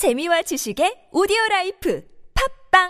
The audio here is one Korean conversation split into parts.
재미와 지식의 오디오 라이프 팟빵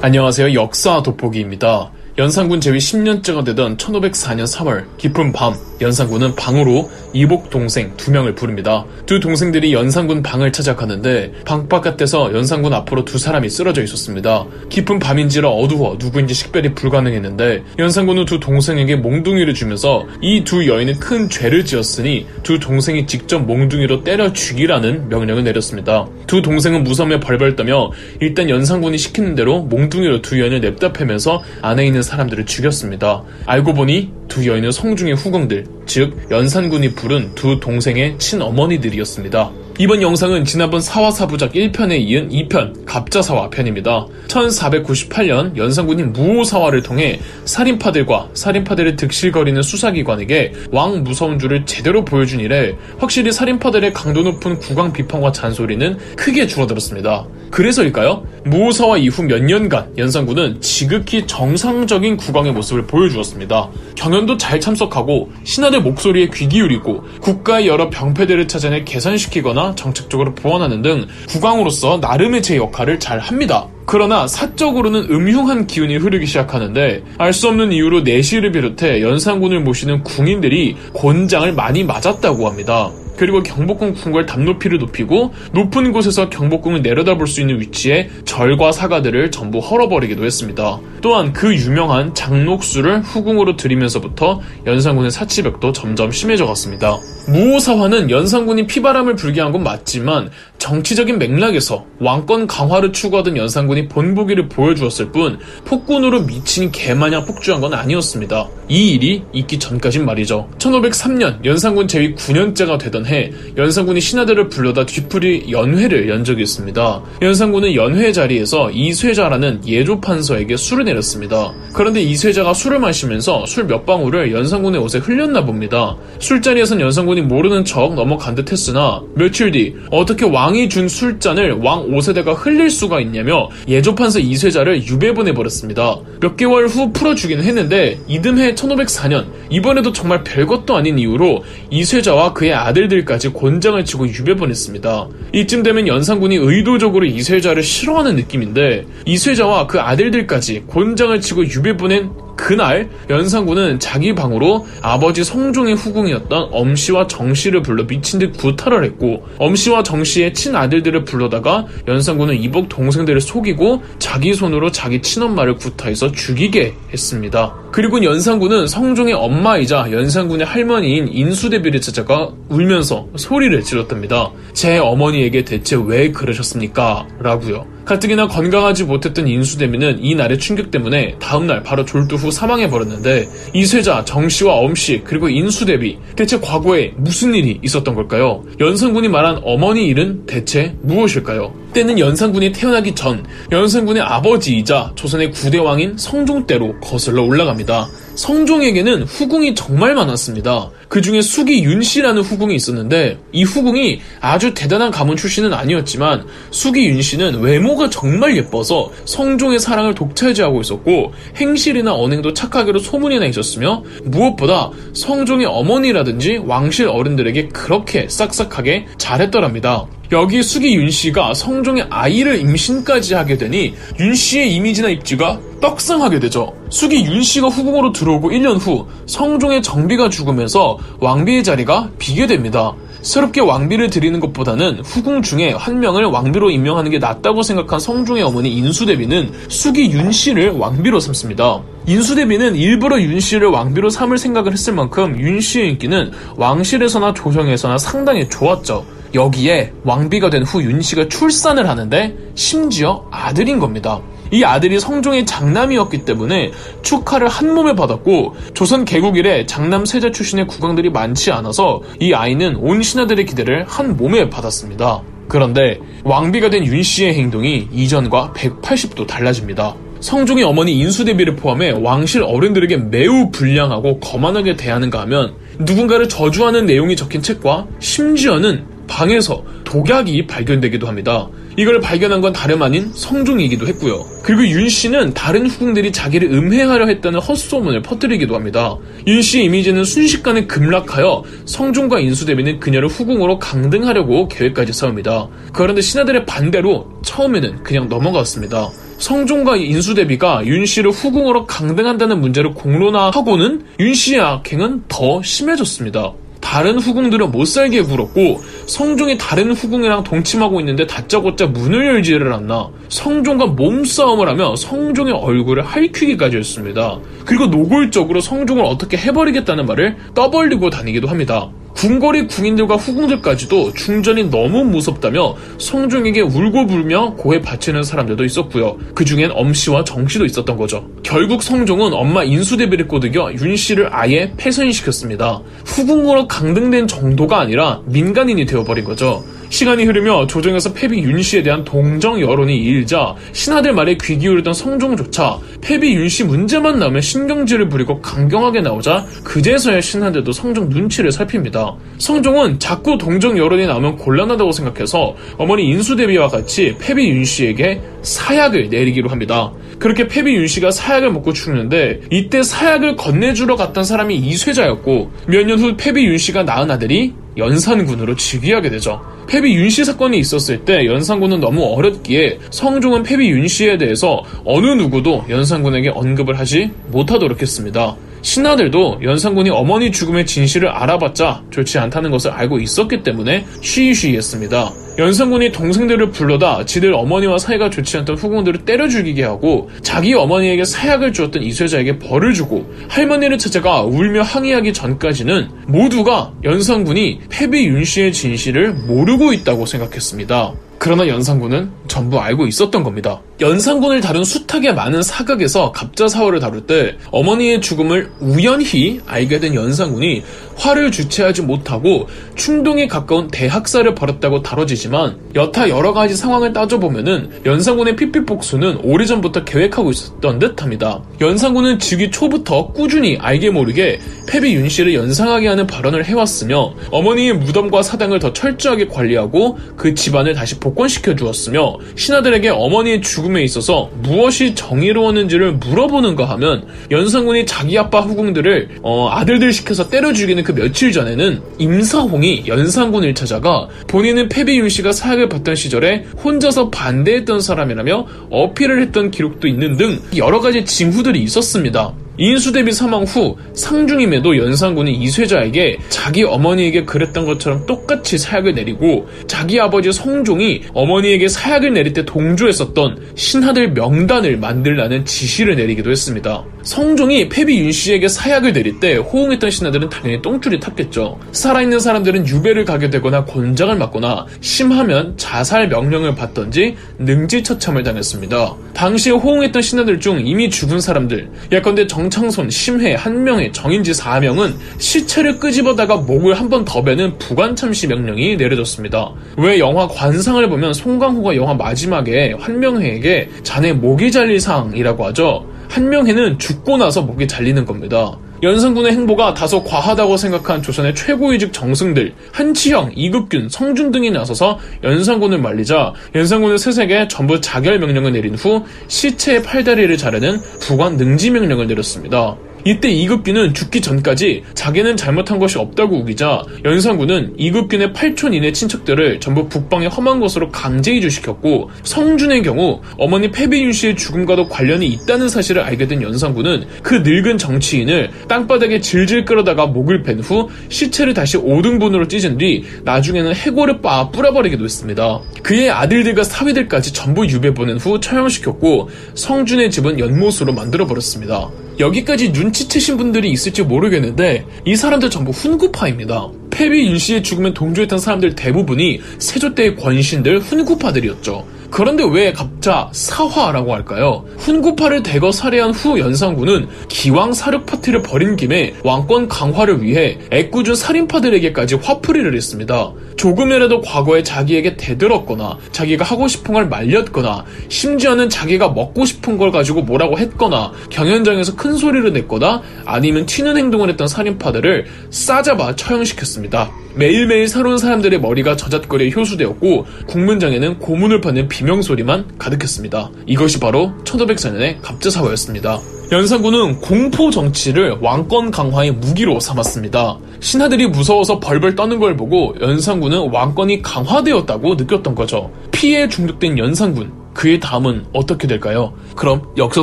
안녕하세요. 역사 돋보기입니다. 연산군 재위 10년째가 되던 1504년 3월 깊은 밤 연산군은 방으로 이복 동생 두 명을 부릅니다. 두 동생들이 연산군 방을 찾아가는데 방 바깥에서 연산군 앞으로 두 사람이 쓰러져 있었습니다. 깊은 밤인지라 어두워 누구인지 식별이 불가능했는데 연산군은 두 동생에게 몽둥이를 주면서 이 두 여인은 큰 죄를 지었으니 두 동생이 직접 몽둥이로 때려 죽이라는 명령을 내렸습니다. 두 동생은 무섬에 벌벌 떠며 일단 연산군이 시키는 대로 몽둥이로 두 여인을 냅다 패면서 안에 있는 사람들을 죽였습니다. 알고 보니 두 여인은 성중의 후궁들, 즉 연산군이 부른 두 동생의 친어머니들이었습니다. 이번 영상은 지난번 사화사부작 1편에 이은 2편 갑자사화 편입니다. 1498년 연산군이 무오사화를 통해 살인파들과 살인파들을 득실거리는 수사기관에게 왕 무서운 줄을 제대로 보여준 이래 확실히 살인파들의 강도 높은 국왕 비판과 잔소리는 크게 줄어들었습니다. 그래서일까요? 무오사화 이후 몇 년간 연산군은 지극히 정상적인 국왕의 모습을 보여주었습니다. 경연도 잘 참석하고 신하들 목소리에 귀 기울이고 국가의 여러 병폐들을 찾아내 개선시키거나 정책적으로 보완하는 등 국왕으로서 나름의 제 역할을 잘 합니다. 그러나 사적으로는 음흉한 기운이 흐르기 시작하는데 알 수 없는 이유로 내시를 비롯해 연산군을 모시는 궁인들이 곤장을 많이 맞았다고 합니다. 그리고 경복궁 궁궐 담높이를 높이고 높은 곳에서 경복궁을 내려다볼 수 있는 위치에 절과 사가들을 전부 헐어버리기도 했습니다. 또한 그 유명한 장록수를 후궁으로 들이면서부터 연산군의 사치벽도 점점 심해져 갔습니다. 무오사화는 연산군이 피바람을 불게 한 건 맞지만 정치적인 맥락에서 왕권 강화를 추구하던 연산군이 본보기를 보여주었을 뿐 폭군으로 미친 개마냥 폭주한 건 아니었습니다. 이 일이 있기 전까진 말이죠. 1503년 연산군 제위 9년째가 되던 해 연산군이 신하들을 불러다 뒤풀이 연회를 연 적이 있습니다. 연산군은 연회 자리에서 이쇠자라는 예조판서에게 술을 내렸습니다. 그런데 이쇠자가 술을 마시면서 술 몇 방울을 연산군의 옷에 흘렸나 봅니다. 술자리에선 연산군이 모르는 척 넘어간 듯 했으나 며칠 뒤 어떻게 왕이 준 술잔을 왕 옷에다가 흘릴 수가 있냐며 예조판서 이쇠자를 유배보내버렸습니다. 몇 개월 후 풀어주긴 했는데 이듬해 1504년 이번에도 정말 별것도 아닌 이유로 이쇠자와 그의 아들들까지 곤장을 치고 유배보냈습니다. 이쯤 되면 연산군이 의도적으로 이쇠자를 싫어하는 느낌인데 이쇠자와 그 아들들까지 곤장을 치고 유배보낸 그날 연산군은 자기 방으로 아버지 성종의 후궁이었던 엄씨와 정씨를 불러 미친 듯 구타를 했고 엄씨와 정씨의 친아들들을 불러다가 연산군은 이복 동생들을 속이고 자기 손으로 자기 친엄마를 구타해서 죽이게 했습니다. 그리고 연산군은 성종의 엄마이자 연산군의 할머니인 인수대비를 찾아가 울면서 소리를 질렀답니다. 제 어머니에게 대체 왜 그러셨습니까? 라고요. 가뜩이나 건강하지 못했던 인수대비는 이 날의 충격 때문에 다음날 바로 졸두 후 사망해버렸는데 이쇠자, 정씨와 엄씨 그리고 인수대비 대체 과거에 무슨 일이 있었던 걸까요? 연산군이 말한 어머니 일은 대체 무엇일까요? 때는 연산군이 태어나기 전 연산군의 아버지이자 조선의 구대왕인 성종 때로 거슬러 올라갑니다. 성종에게는 후궁이 정말 많았습니다. 그 중에 숙이 윤씨라는 후궁이 있었는데 이 후궁이 아주 대단한 가문 출신은 아니었지만 숙이 윤씨는 외모가 정말 예뻐서 성종의 사랑을 독차지하고 있었고 행실이나 언행도 착하기로 소문이 나 있었으며 무엇보다 성종의 어머니라든지 왕실 어른들에게 그렇게 싹싹하게 잘했더랍니다. 여기 숙이 윤 씨가 성종의 아이를 임신까지 하게 되니 윤 씨의 이미지나 입지가 떡상하게 되죠. 숙이 윤 씨가 후궁으로 들어오고 1년 후 성종의 정비가 죽으면서 왕비의 자리가 비게 됩니다. 새롭게 왕비를 드리는 것보다는 후궁 중에 한 명을 왕비로 임명하는 게 낫다고 생각한 성종의 어머니 인수대비는 숙이 윤 씨를 왕비로 삼습니다. 인수대비는 일부러 윤 씨를 왕비로 삼을 생각을 했을 만큼 윤 씨의 인기는 왕실에서나 조정에서나 상당히 좋았죠. 여기에 왕비가 된 후 윤 씨가 출산을 하는데 심지어 아들인 겁니다. 이 아들이 성종의 장남이었기 때문에 축하를 한 몸에 받았고 조선 개국 이래 장남 세자 출신의 국왕들이 많지 않아서 이 아이는 온 신하들의 기대를 한 몸에 받았습니다. 그런데 왕비가 된 윤 씨의 행동이 이전과 180도 달라집니다. 성종의 어머니 인수대비를 포함해 왕실 어른들에게 매우 불량하고 거만하게 대하는가 하면 누군가를 저주하는 내용이 적힌 책과 심지어는 방에서 독약이 발견되기도 합니다. 이걸 발견한 건 다름 아닌 성종이기도 했고요. 그리고 윤 씨는 다른 후궁들이 자기를 음해하려 했다는 헛소문을 퍼뜨리기도 합니다. 윤 씨의 이미지는 순식간에 급락하여 성종과 인수대비는 그녀를 후궁으로 강등하려고 계획까지 세웁니다. 그런데 신하들의 반대로 처음에는 그냥 넘어갔습니다. 성종과 인수대비가 윤 씨를 후궁으로 강등한다는 문제를 공론화하고는 윤 씨의 악행은 더 심해졌습니다. 다른 후궁들은 못 살게 굴었고 성종이 다른 후궁이랑 동침하고 있는데 다짜고짜 문을 열지를 않나 성종과 몸싸움을 하며 성종의 얼굴을 핥히기까지 했습니다. 그리고 노골적으로 성종을 어떻게 해버리겠다는 말을 떠벌리고 다니기도 합니다. 궁궐의 궁인들과 후궁들까지도 중전이 너무 무섭다며 성종에게 울고 불며 고해 바치는 사람들도 있었고요. 그 중엔 엄씨와 정씨도 있었던 거죠. 결국 성종은 엄마 인수대비를 꼬드겨 윤씨를 아예 폐선시켰습니다. 후궁으로 강등된 정도가 아니라 민간인이 되어버린 거죠. 시간이 흐르며 조정에서 패비 윤씨에 대한 동정 여론이 일자 신하들 말에 귀 기울이던 성종조차 패비 윤씨 문제만 나오면 신경질을 부리고 강경하게 나오자 그제서야 신하들도 성종 눈치를 살핍니다. 성종은 자꾸 동정 여론이 나오면 곤란하다고 생각해서 어머니 인수대비와 같이 패비 윤씨에게 사약을 내리기로 합니다. 그렇게 패비 윤씨가 사약을 먹고 죽는데 이때 사약을 건네주러 갔던 사람이 이쇠자였고 몇 년 후 패비 윤씨가 낳은 아들이 연산군으로 즉위하게 되죠. 패비 윤씨 사건이 있었을 때 연산군은 너무 어렸기에 성종은 패비 윤씨에 대해서 어느 누구도 연산 군에게 언급을 하지 못하도록 했습니다. 신하들도 연산군이 어머니 죽음의 진실을 알아봤자 좋지 않다는 것을 알고 있었기 때문에 쉬쉬했습니다. 연산군이 동생들을 불러다 지들 어머니와 사이가 좋지 않던 후궁들을 때려 죽이게 하고 자기 어머니에게 사약을 주었던 이쇠자에게 벌을 주고 할머니를 찾아가 울며 항의하기 전까지는 모두가 연산군이 패비 윤씨의 진실을 모르고 있다고 생각했습니다. 그러나 연산군은 전부 알고 있었던 겁니다. 연산군을 다룬 숱하게 많은 사극에서 갑자사월을 다룰 때 어머니의 죽음을 우연히 알게 된 연산군이 화를 주체하지 못하고 충동에 가까운 대학살을 벌였다고 다뤄지지만 여타 여러 가지 상황을 따져보면은 연산군의 피피복수는 오래전부터 계획하고 있었던 듯합니다. 연산군은 즉위 초부터 꾸준히 알게 모르게 패비 윤씨를 연상하게 하는 발언을 해왔으며 어머니의 무덤과 사당을 더 철저하게 관리하고 그 집안을 다시 복권시켜 주었으며 신하들에게 어머니의 죽음에 있어서 무엇이 정의로웠는지를 물어보는가 하면 연산군이 자기 아빠 후궁들을 어, 아들들 시켜서 때려 죽이는 그 며칠 전에는 임사홍이 연산군을 찾아가 본인은 패비윤 씨가 사약을 받던 시절에 혼자서 반대했던 사람이라며 어필을 했던 기록도 있는 등 여러 가지 징후들이 있었습니다. 인수대비 사망 후 상중임에도 연산군이 이쇠자에게 자기 어머니에게 그랬던 것처럼 똑같이 사약을 내리고 자기 아버지 성종이 어머니에게 사약을 내릴 때 동조했었던 신하들 명단을 만들라는 지시를 내리기도 했습니다. 성종이 패비 윤씨에게 사약을 내릴 때 호응했던 신하들은 당연히 똥줄이 탔겠죠. 살아있는 사람들은 유배를 가게 되거나 곤장을 맞거나 심하면 자살 명령을 받던지 능지처참을 당했습니다. 당시에 호응했던 신하들 중 이미 죽은 사람들, 예컨대 정 창손, 심회, 한명회, 정인지 4명은 시체를 끄집어다가 목을 한 번 더 베는 부관참시 명령이 내려졌습니다. 왜 영화 관상을 보면 송강호가 영화 마지막에 한명회에게 자네 목이 잘릴 상이라고 하죠. 한명회는 죽고 나서 목이 잘리는 겁니다. 연산군의 행보가 다소 과하다고 생각한 조선의 최고위직 정승들 한치형, 이급균, 성준 등이 나서서 연산군을 말리자 연산군의 세색에 전부 자결 명령을 내린 후 시체의 팔다리를 자르는 부관 능지 명령을 내렸습니다. 이때 이급균은 죽기 전까지 자기는 잘못한 것이 없다고 우기자 연산군은 이급균의 8촌인의 친척들을 전부 북방의 험한 곳으로 강제 이주시켰고 성준의 경우 어머니 패비윤 씨의 죽음과도 관련이 있다는 사실을 알게 된 연산군은 그 늙은 정치인을 땅바닥에 질질 끌어다가 목을 벤후 시체를 다시 5등분으로 찢은 뒤 나중에는 해골을 빻아 뿌려버리기도 했습니다. 그의 아들들과 사위들까지 전부 유배 보낸 후 처형시켰고 성준의 집은 연못으로 만들어버렸습니다. 여기까지 눈치채신 분들이 있을지 모르겠는데 이 사람들 전부 훈구파입니다. 패비 윤씨의 죽음에 동조했던 사람들 대부분이 세조 때의 권신들 훈구파들이었죠. 그런데 왜 갑자 사화라고 할까요? 훈구파를 대거 살해한 후 연산군은 기왕 사륙 파티를 벌인 김에 왕권 강화를 위해 애꿎은 살인파들에게까지 화풀이를 했습니다. 조금이라도 과거에 자기에게 대들었거나 자기가 하고 싶은 걸 말렸거나 심지어는 자기가 먹고 싶은 걸 가지고 뭐라고 했거나 경연장에서 큰 소리를 냈거나 아니면 튀는 행동을 했던 살인파들을 싸잡아 처형시켰습니다. 매일매일 새로운 사람들의 머리가 저잣거리에 효수되었고 국문장에는 고문을 받는 비명소리만 가득했습니다. 이것이 바로 1504년의 갑자사화였습니다. 연산군은 공포 정치를 왕권 강화의 무기로 삼았습니다. 신하들이 무서워서 벌벌 떠는 걸 보고 연산군은 왕권이 강화되었다고 느꼈던 거죠. 피해에 중독된 연산군. 그의 다음은 어떻게 될까요? 그럼 역사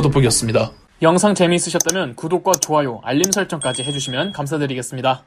돋보기였습니다. 영상 재미있으셨다면 구독과 좋아요, 알림 설정까지 해주시면 감사드리겠습니다.